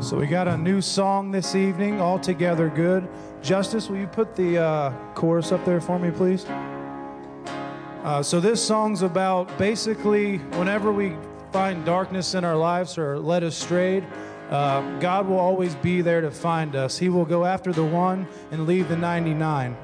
So we got a new song this evening, All Together Good. Justice, will you put the uh, chorus up there for me, please? Uh, so, this song's about basically whenever we find darkness in our lives or led astray, uh, God will always be there to find us. He will go after the one and leave the 99.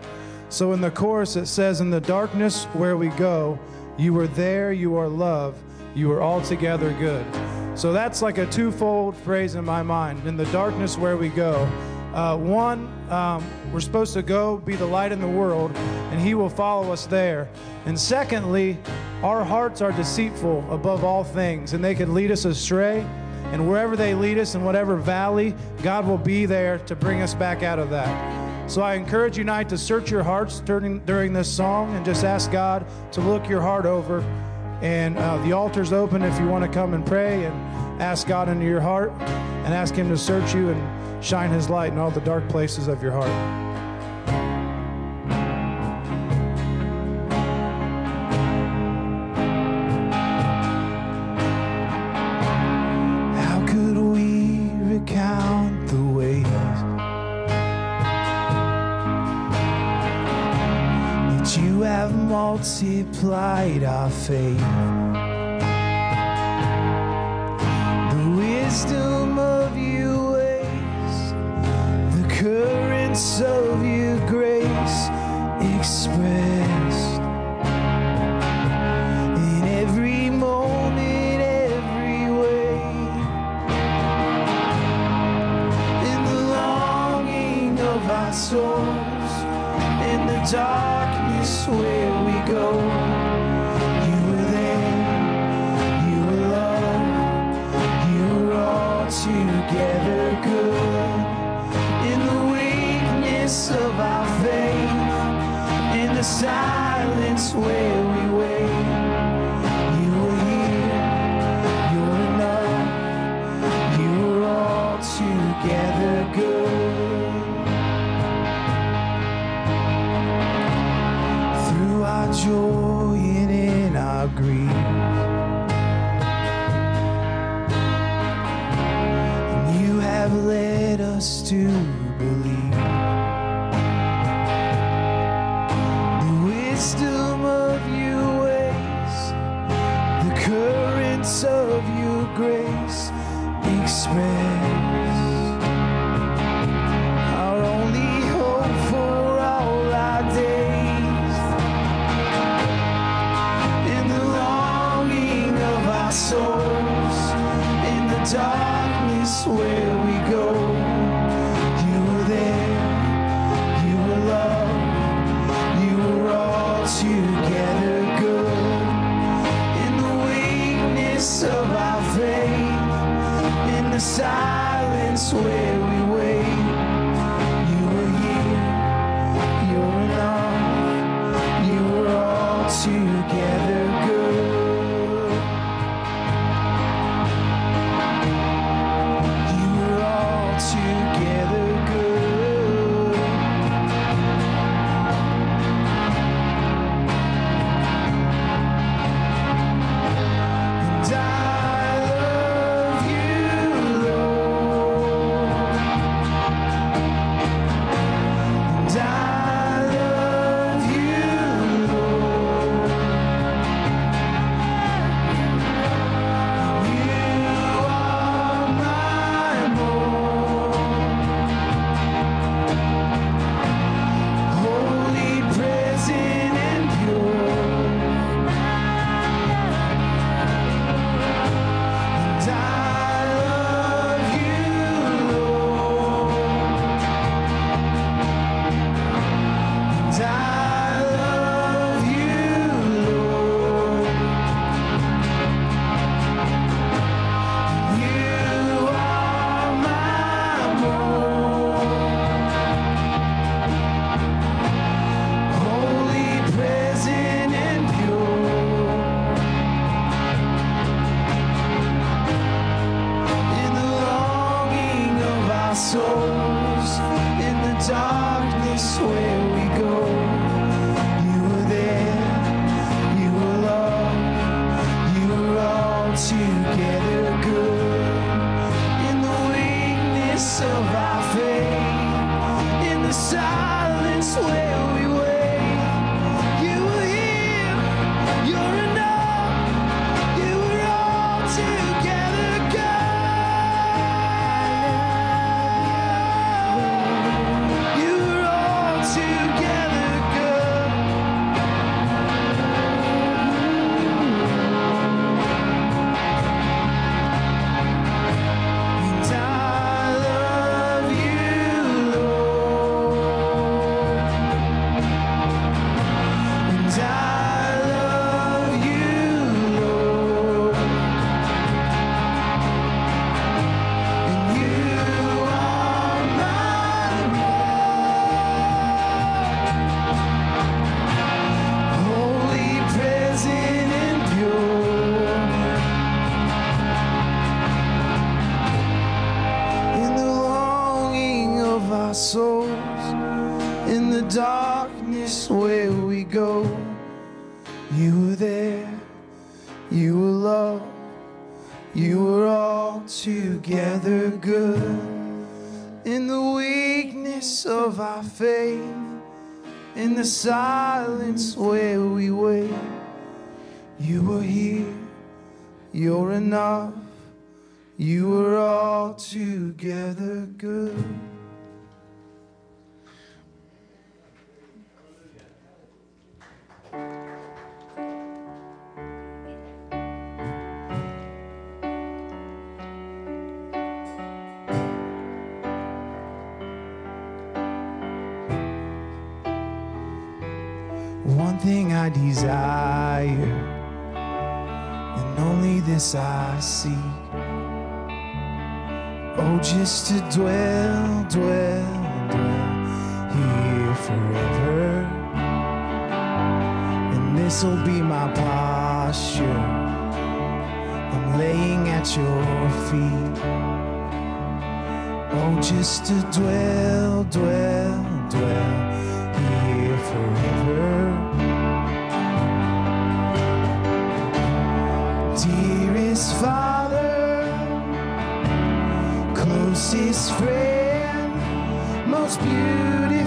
So, in the chorus, it says, In the darkness where we go, you are there, you are love, you are altogether good. So that's like a twofold phrase in my mind. In the darkness where we go, uh, one, um, we're supposed to go be the light in the world, and He will follow us there. And secondly, our hearts are deceitful above all things, and they can lead us astray. And wherever they lead us, in whatever valley, God will be there to bring us back out of that. So I encourage you tonight to search your hearts during, during this song and just ask God to look your heart over and uh, the altar's open if you want to come and pray and ask God into your heart and ask Him to search you and shine His light in all the dark places of your heart. Multiplied our faith. The wisdom of your ways, the currents of your grace expressed all weakness of our faith, in the silence where we wait, you were here, you're enough, you were altogether good. desire, and only this I seek. Oh, just to dwell, dwell, dwell here forever. And this'll be my posture. I'm laying at your feet. Oh, just to dwell, dwell, dwell here forever closest father, closest friend, most beautiful.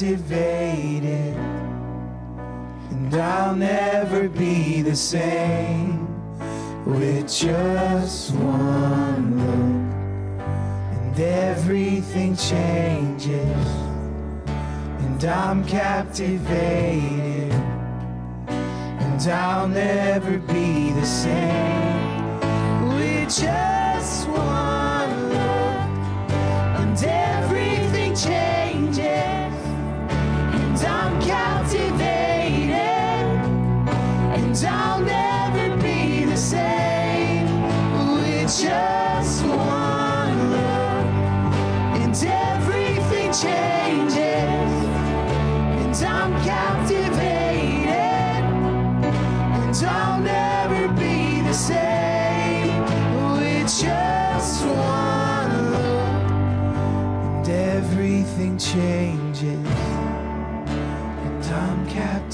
captivated, and I'll never be the same with just one look, and everything changes, and I'm captivated, and I'll never be the same with just.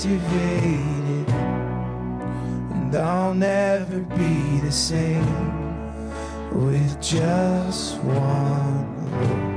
captivated, and I'll never be the same with just one look.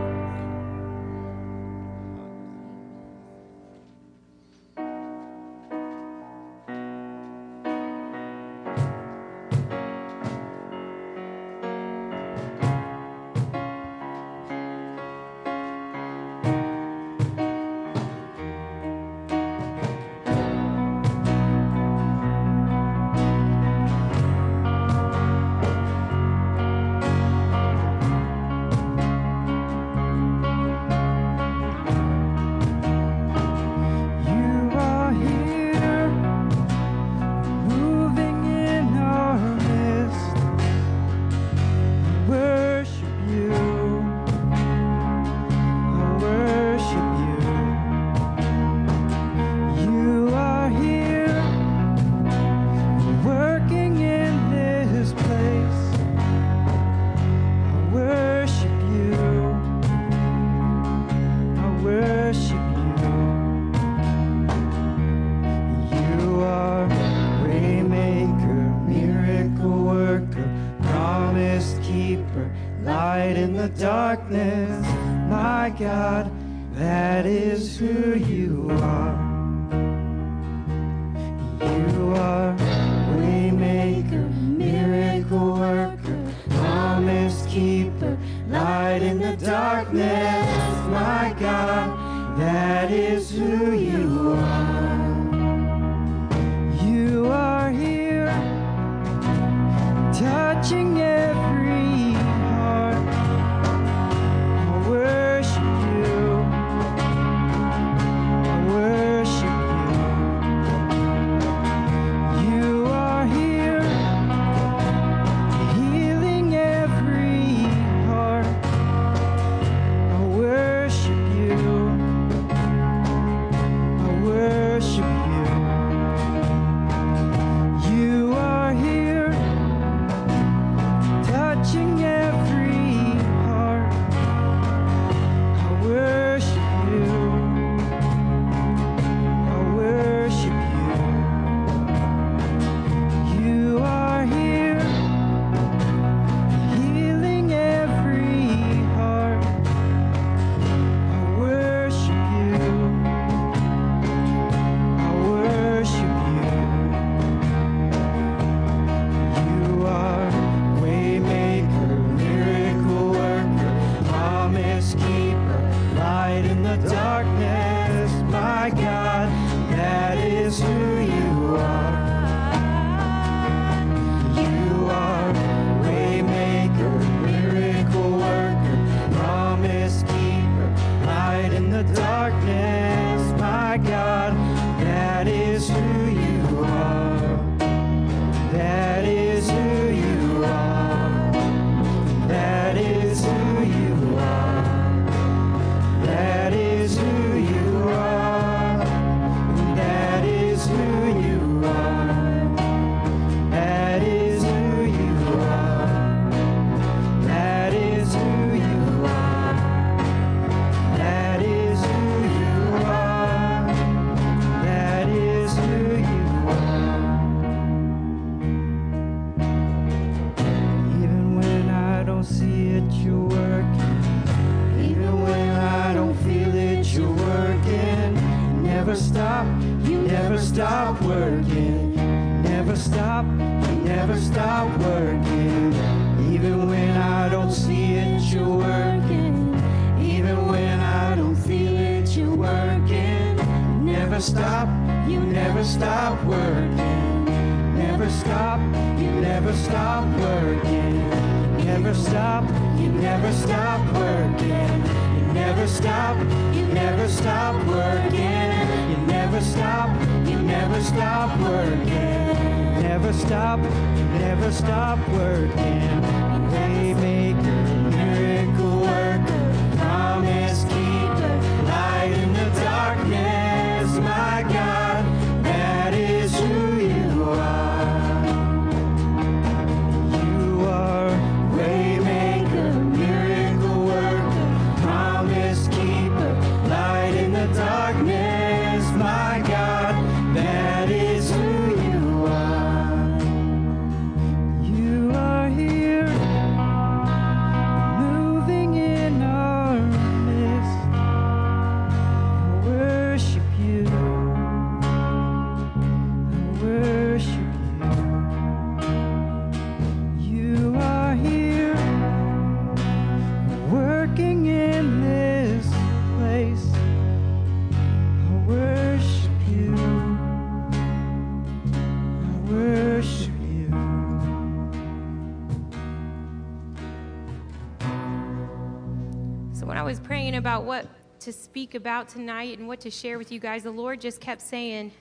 Speak about tonight and what to share with you guys, the Lord just kept saying,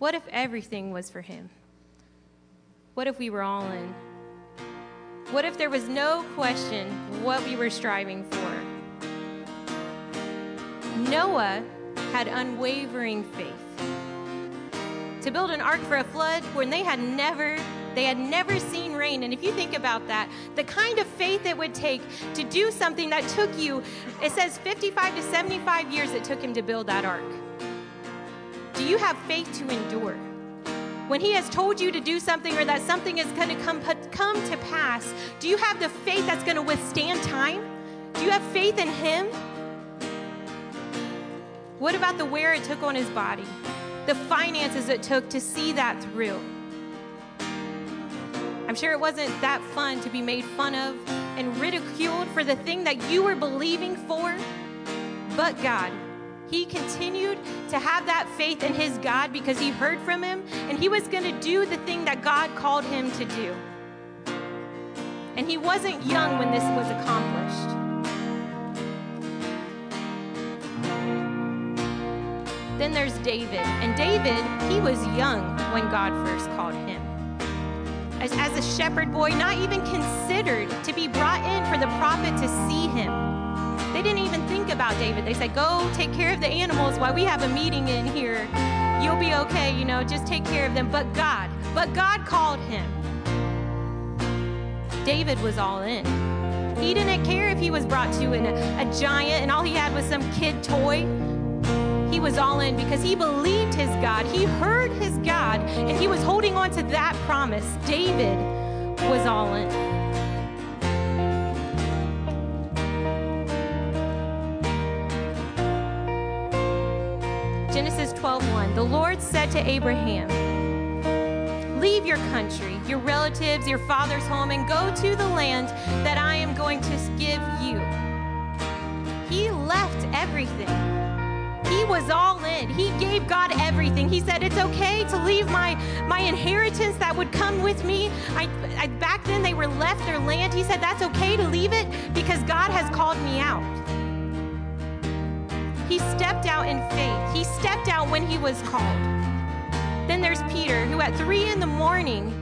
What if everything was for Him? What if we were all in? What if there was no question what we were striving for? Noah had unwavering faith to build an ark for a flood when they had never they had never seen rain. And if you think about that the kind of faith it would take to do something that took you it says 55 to 75 years it took him to build that ark. Do you have faith to endure? When he has told you to do something or that something is going to come come to pass do you have the faith that's going to withstand time? Do you have faith in him? What about the wear it took on his body? The finances it took to see that through. I'm sure it wasn't that fun to be made fun of and ridiculed for the thing that you were believing for. But God, he continued to have that faith in his God because he heard from him and he was going to do the thing that God called him to do. And he wasn't young when this was accomplished. Then there's David. And David, he was young when God first called him. As, as a shepherd boy, not even considered to be brought in for the prophet to see him. They didn't even think about David. They said, Go take care of the animals while we have a meeting in here. You'll be okay, you know, just take care of them. But God, but God called him. David was all in. He didn't care if he was brought to an, a giant and all he had was some kid toy he was all in because he believed his God. He heard his God, and he was holding on to that promise. David was all in. Genesis 12:1. The Lord said to Abraham, Leave your country, your relatives, your father's home, and go to the land that I am going to give you. He left everything. He was all in. He gave God everything. He said, It's okay to leave my, my inheritance that would come with me. I, I, back then, they were left their land. He said, That's okay to leave it because God has called me out. He stepped out in faith. He stepped out when he was called. Then there's Peter, who at three in the morning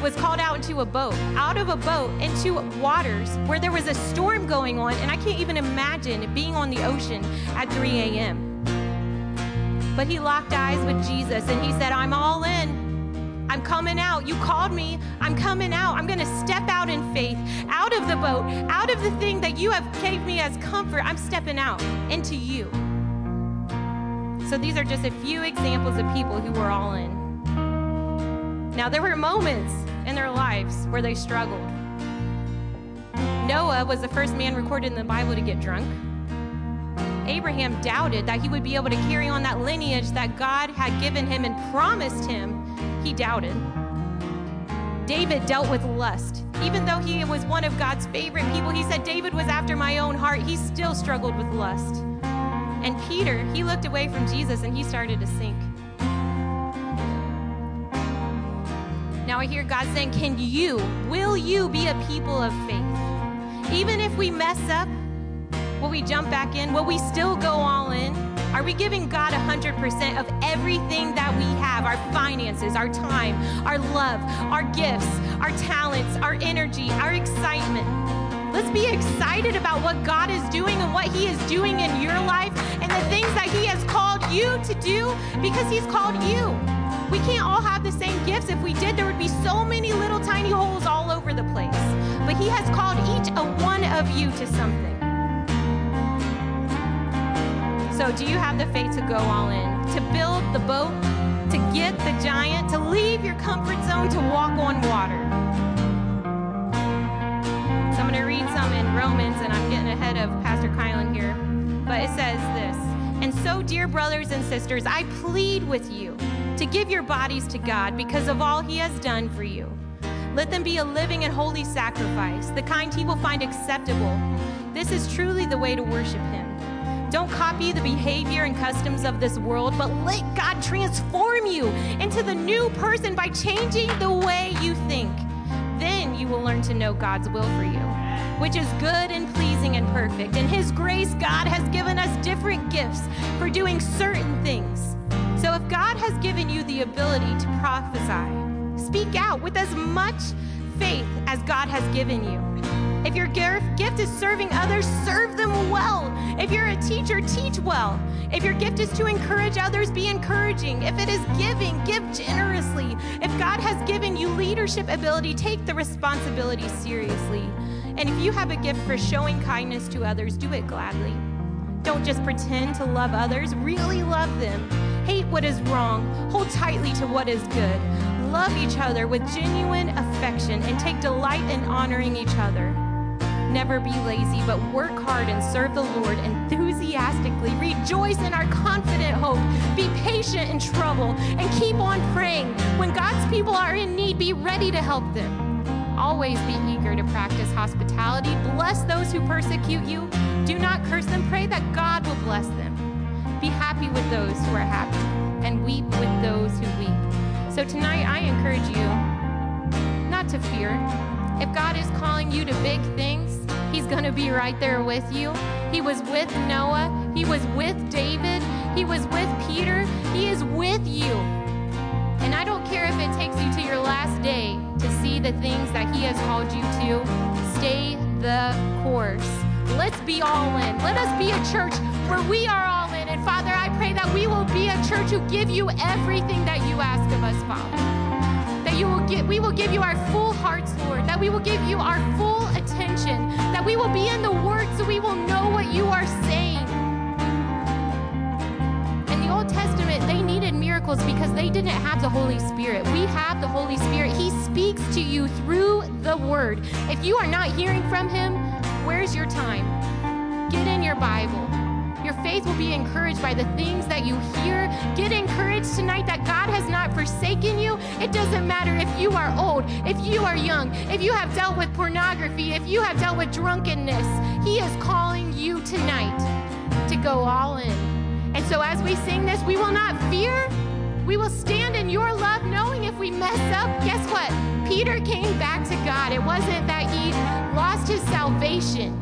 was called out into a boat, out of a boat into waters where there was a storm going on, and I can't even imagine being on the ocean at 3 a.m. But he locked eyes with Jesus and he said, I'm all in. I'm coming out. You called me. I'm coming out. I'm going to step out in faith, out of the boat, out of the thing that you have gave me as comfort. I'm stepping out into you. So these are just a few examples of people who were all in. Now, there were moments in their lives where they struggled. Noah was the first man recorded in the Bible to get drunk. Abraham doubted that he would be able to carry on that lineage that God had given him and promised him. He doubted. David dealt with lust. Even though he was one of God's favorite people, he said, David was after my own heart. He still struggled with lust. And Peter, he looked away from Jesus and he started to sink. Now I hear God saying, Can you, will you be a people of faith? Even if we mess up, will we jump back in? Will we still go all in? Are we giving God 100% of everything that we have our finances, our time, our love, our gifts, our talents, our energy, our excitement? Let's be excited about what God is doing and what He is doing in your life and the things that He has called you to do because He's called you. We can't all have the same gifts. If we did, there would be so many little tiny holes all over the place. But He has called each one of you to something. So, do you have the faith to go all in? To build the boat? To get the giant? To leave your comfort zone? To walk on water? So, I'm going to read some in Romans, and I'm getting ahead of Pastor Kylan here. But it says this And so, dear brothers and sisters, I plead with you to give your bodies to God because of all He has done for you. Let them be a living and holy sacrifice, the kind He will find acceptable. This is truly the way to worship Him. Don't copy the behavior and customs of this world, but let God transform you into the new person by changing the way you think. Then you will learn to know God's will for you, which is good and pleasing and perfect. In His grace, God has given us different gifts for doing certain things. So if God has given you the ability to prophesy, speak out with as much faith as God has given you. If your gift is serving others, serve them well. If you're a teacher, teach well. If your gift is to encourage others, be encouraging. If it is giving, give generously. If God has given you leadership ability, take the responsibility seriously. And if you have a gift for showing kindness to others, do it gladly. Don't just pretend to love others, really love them. Hate what is wrong, hold tightly to what is good. Love each other with genuine affection and take delight in honoring each other. Never be lazy, but work hard and serve the Lord enthusiastically. Rejoice in our confident hope. Be patient in trouble and keep on praying. When God's people are in need, be ready to help them. Always be eager to practice hospitality. Bless those who persecute you. Do not curse them. Pray that God will bless them. Be happy with those who are happy and weep with those who weep. So tonight, I encourage you not to fear. If God is calling you to big things, He's going to be right there with you. He was with Noah, He was with David, He was with Peter, He is with you. And I don't care if it takes you to your last day to see the things that He has called you to. Stay the course. Let's be all in. Let us be a church where we are all in. And Father, I pray that we will be a church who give you everything that you ask of us, Father. That you will get we will give you our full hearts, Lord. That we will give you our full attention. That we will be in the word so we will know what you are saying. In the Old Testament, they needed miracles because they didn't have the Holy Spirit. We have the Holy Spirit. He speaks to you through the word. If you are not hearing from him, where's your time? Get in your Bible. Your faith will be encouraged by the things that you hear. Get encouraged tonight that God has not forsaken you. It doesn't matter if you are old, if you are young, if you have dealt with pornography, if you have dealt with drunkenness. He is calling you tonight to go all in And so as we sing this, we will not fear. We will stand in your love, knowing if we mess up, guess what? Peter came back to God. It wasn't that he lost his salvation.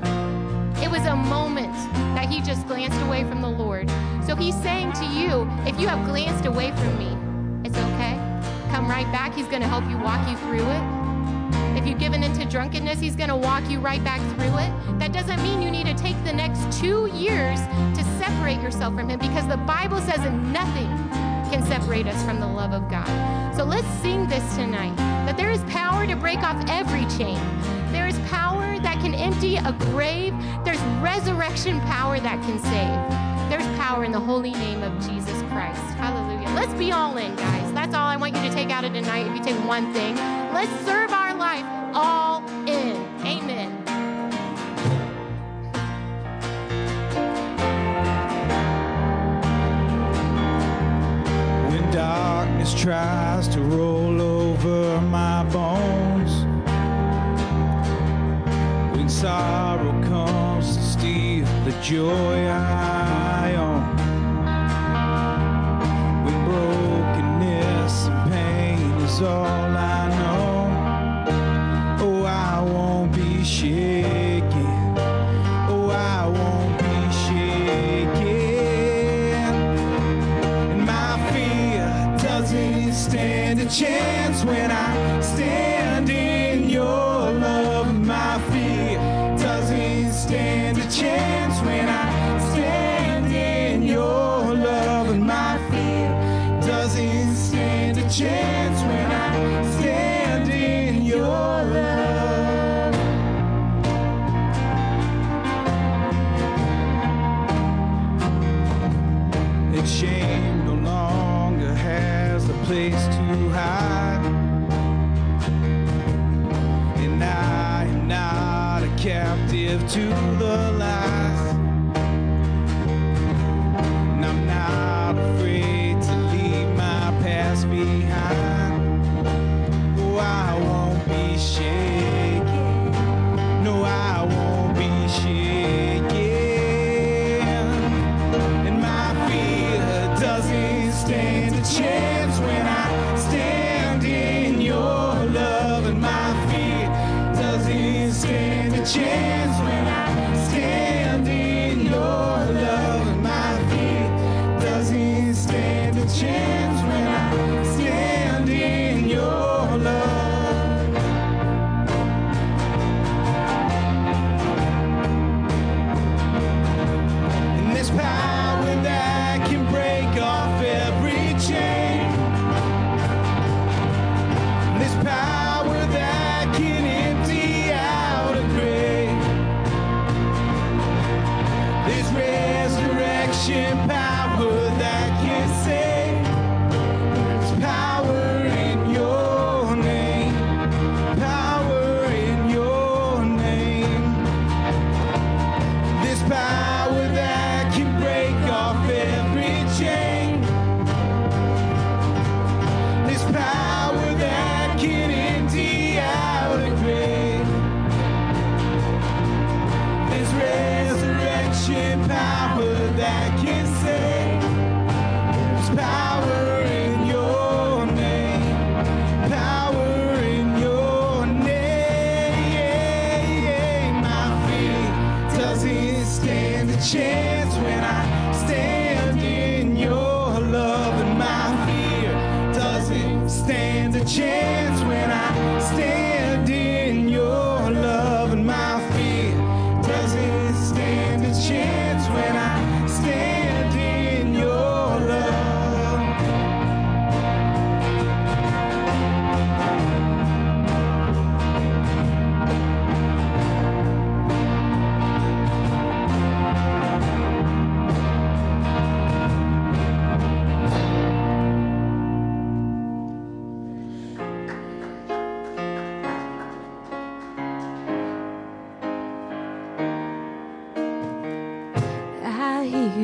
It was a moment that he just glanced away from the Lord. So he's saying to you, if you have glanced away from me, it's okay. Come right back. He's going to help you walk you through it. If you've given into drunkenness, he's going to walk you right back through it. That doesn't mean you need to take the next two years to separate yourself from him because the Bible says nothing can separate us from the love of God. So let's sing this tonight that there is power to break off every chain. There is power that can empty a grave. There's resurrection power that can save. There's power in the holy name of Jesus Christ. Hallelujah. Let's be all in, guys. That's all I want you to take out of tonight. If you take one thing, let's serve our life all in. Amen. When darkness tries to roll over my bones, sorrow comes to steal the joy I own, when brokenness and pain is all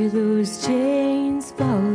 those chains falling.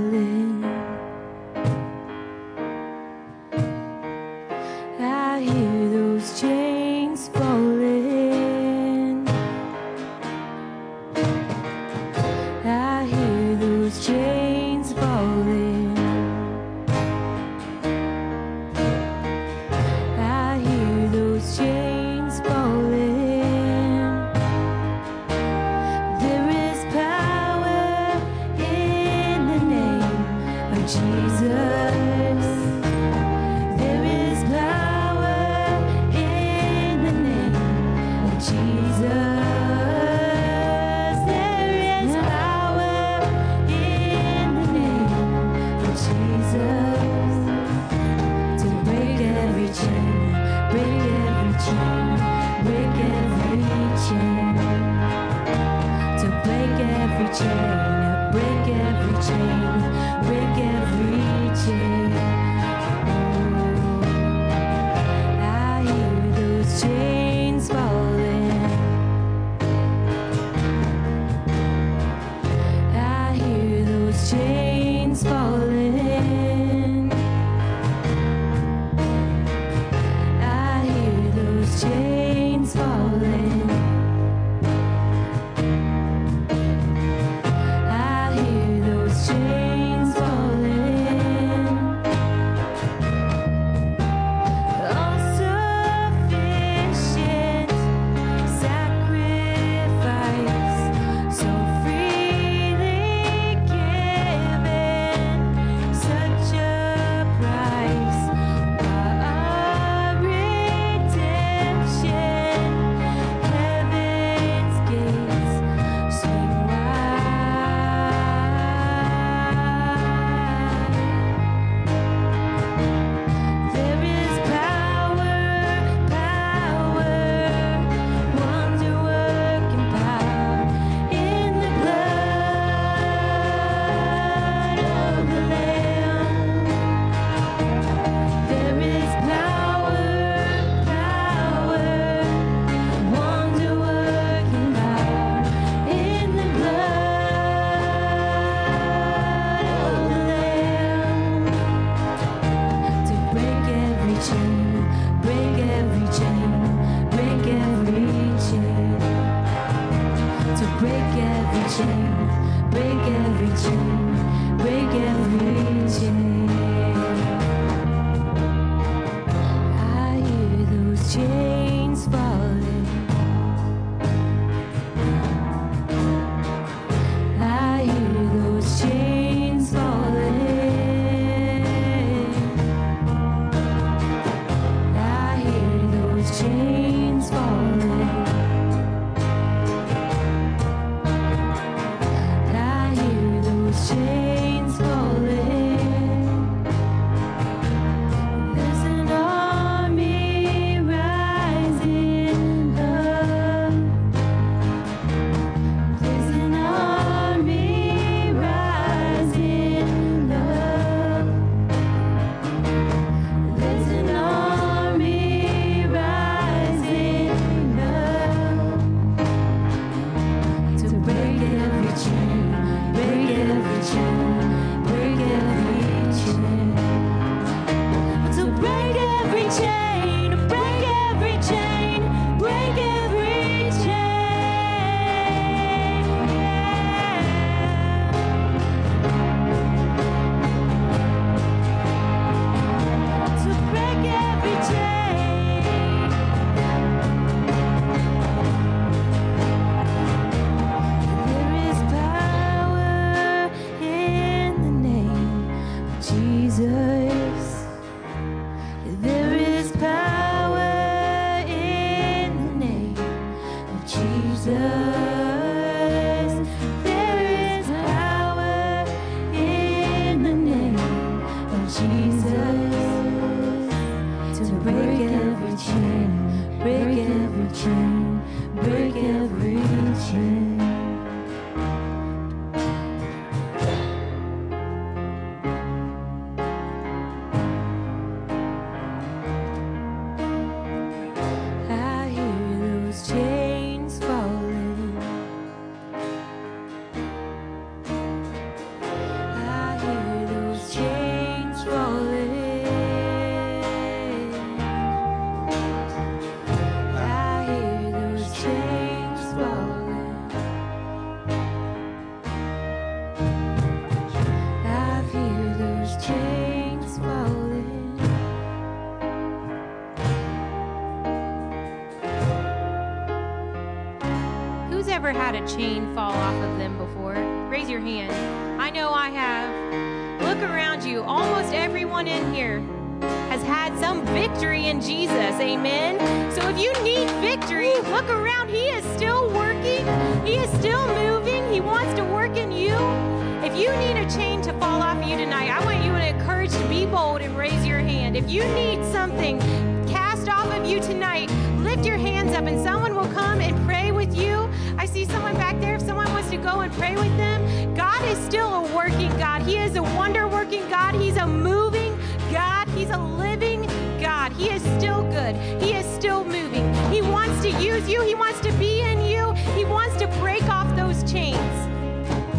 Chain fall off of them before? Raise your hand. I know I have. Look around you. Almost everyone in here has had some victory in Jesus. Amen. So if you need victory, look around. He is still working, He is still moving. He wants to work in you. If you need a chain to fall off of you tonight, I want you to encourage to be bold and raise your hand. If you need pray with them, God is still a working God. He is a wonder working God. He's a moving God. He's a living God. He is still good. He is still moving. He wants to use you. He wants to be in you. He wants to break off those chains.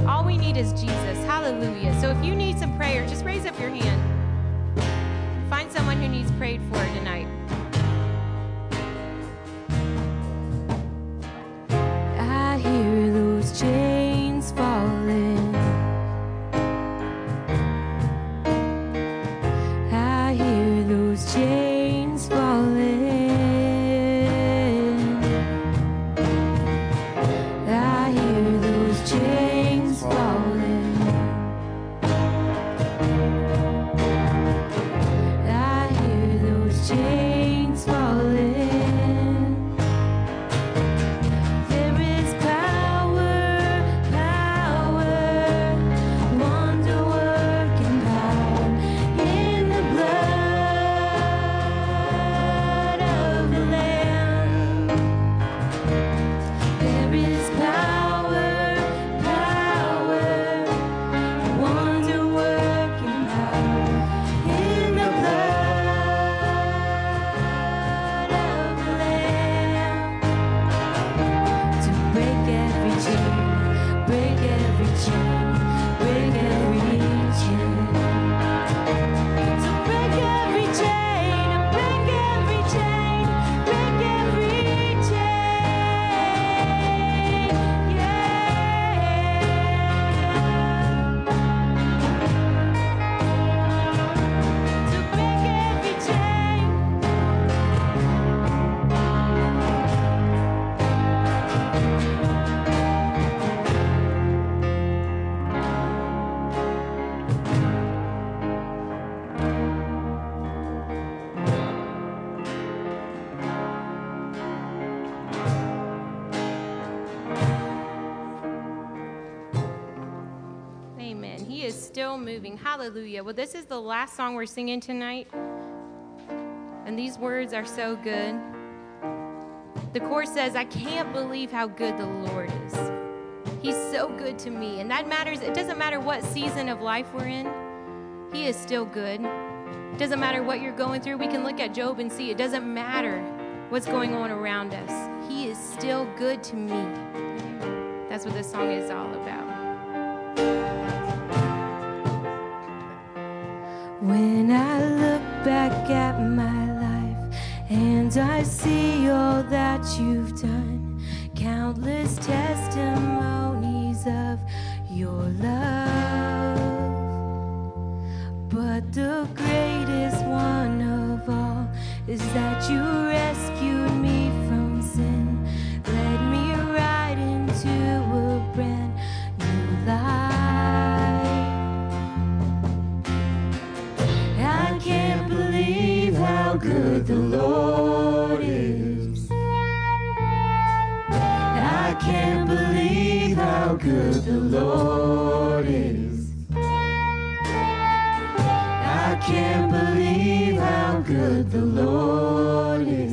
All we need is Jesus. Hallelujah. So if you need some prayer, just raise up your hand. Find someone who needs prayed for tonight. Moving. Hallelujah. Well, this is the last song we're singing tonight. And these words are so good. The chorus says, I can't believe how good the Lord is. He's so good to me. And that matters. It doesn't matter what season of life we're in, He is still good. It doesn't matter what you're going through. We can look at Job and see it doesn't matter what's going on around us. He is still good to me. That's what this song is all about. When I look back at my life and I see all that you've done, countless testimonies of your love. But the greatest one of all is that you rescued me how good the Lord is. I can't believe how good the Lord is. I can't believe how good the Lord is.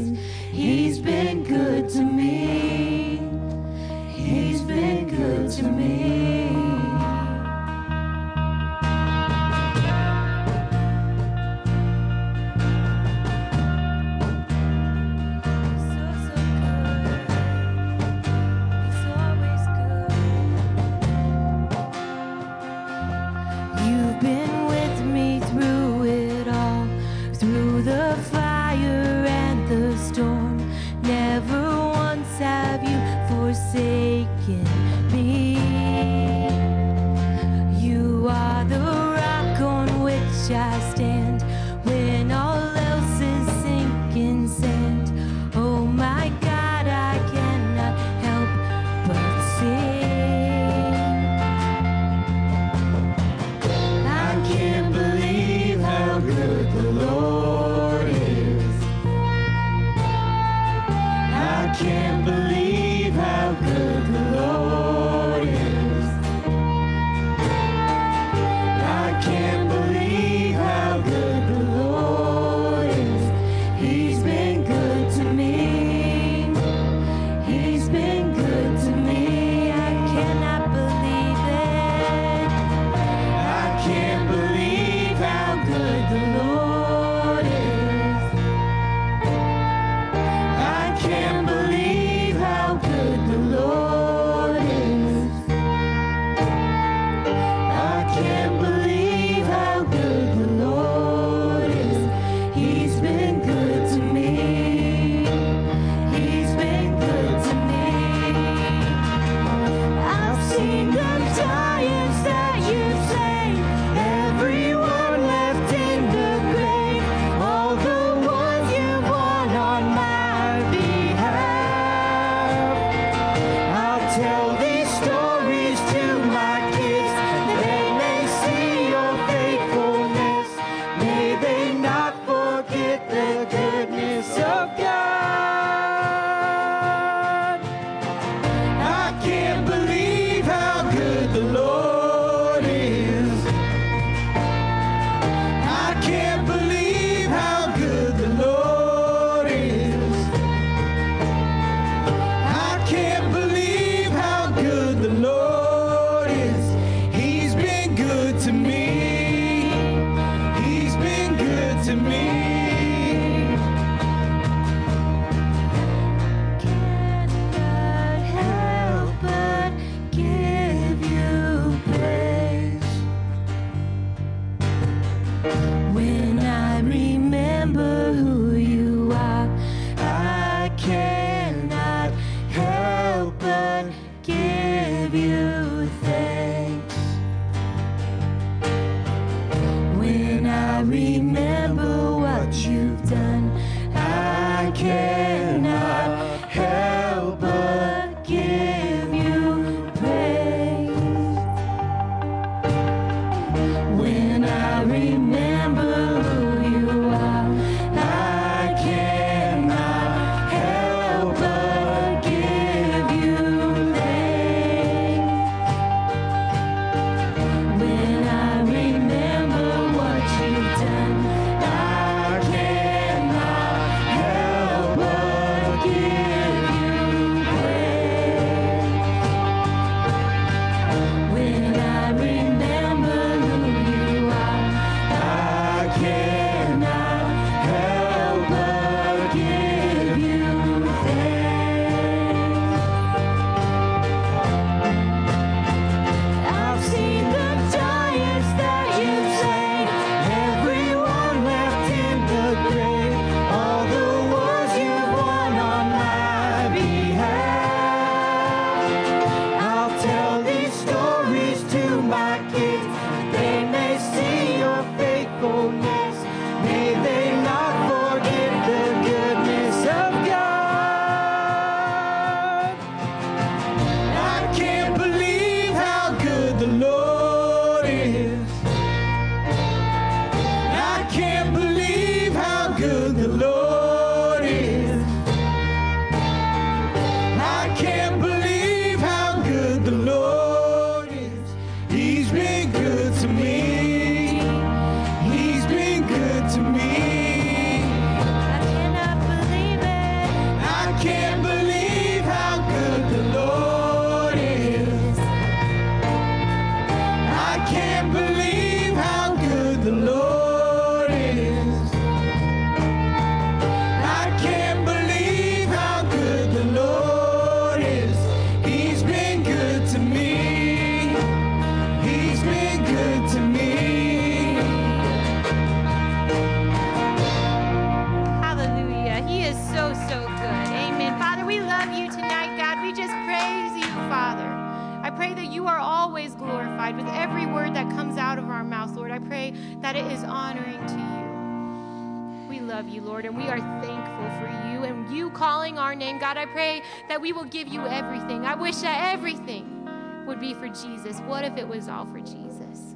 I pray that we will give you everything. I wish that everything would be for Jesus. What if it was all for Jesus?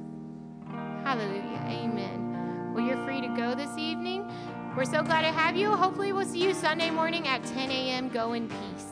Hallelujah. Amen. Well, you're free to go this evening. We're so glad to have you. Hopefully, we'll see you Sunday morning at 10 a.m. Go in peace.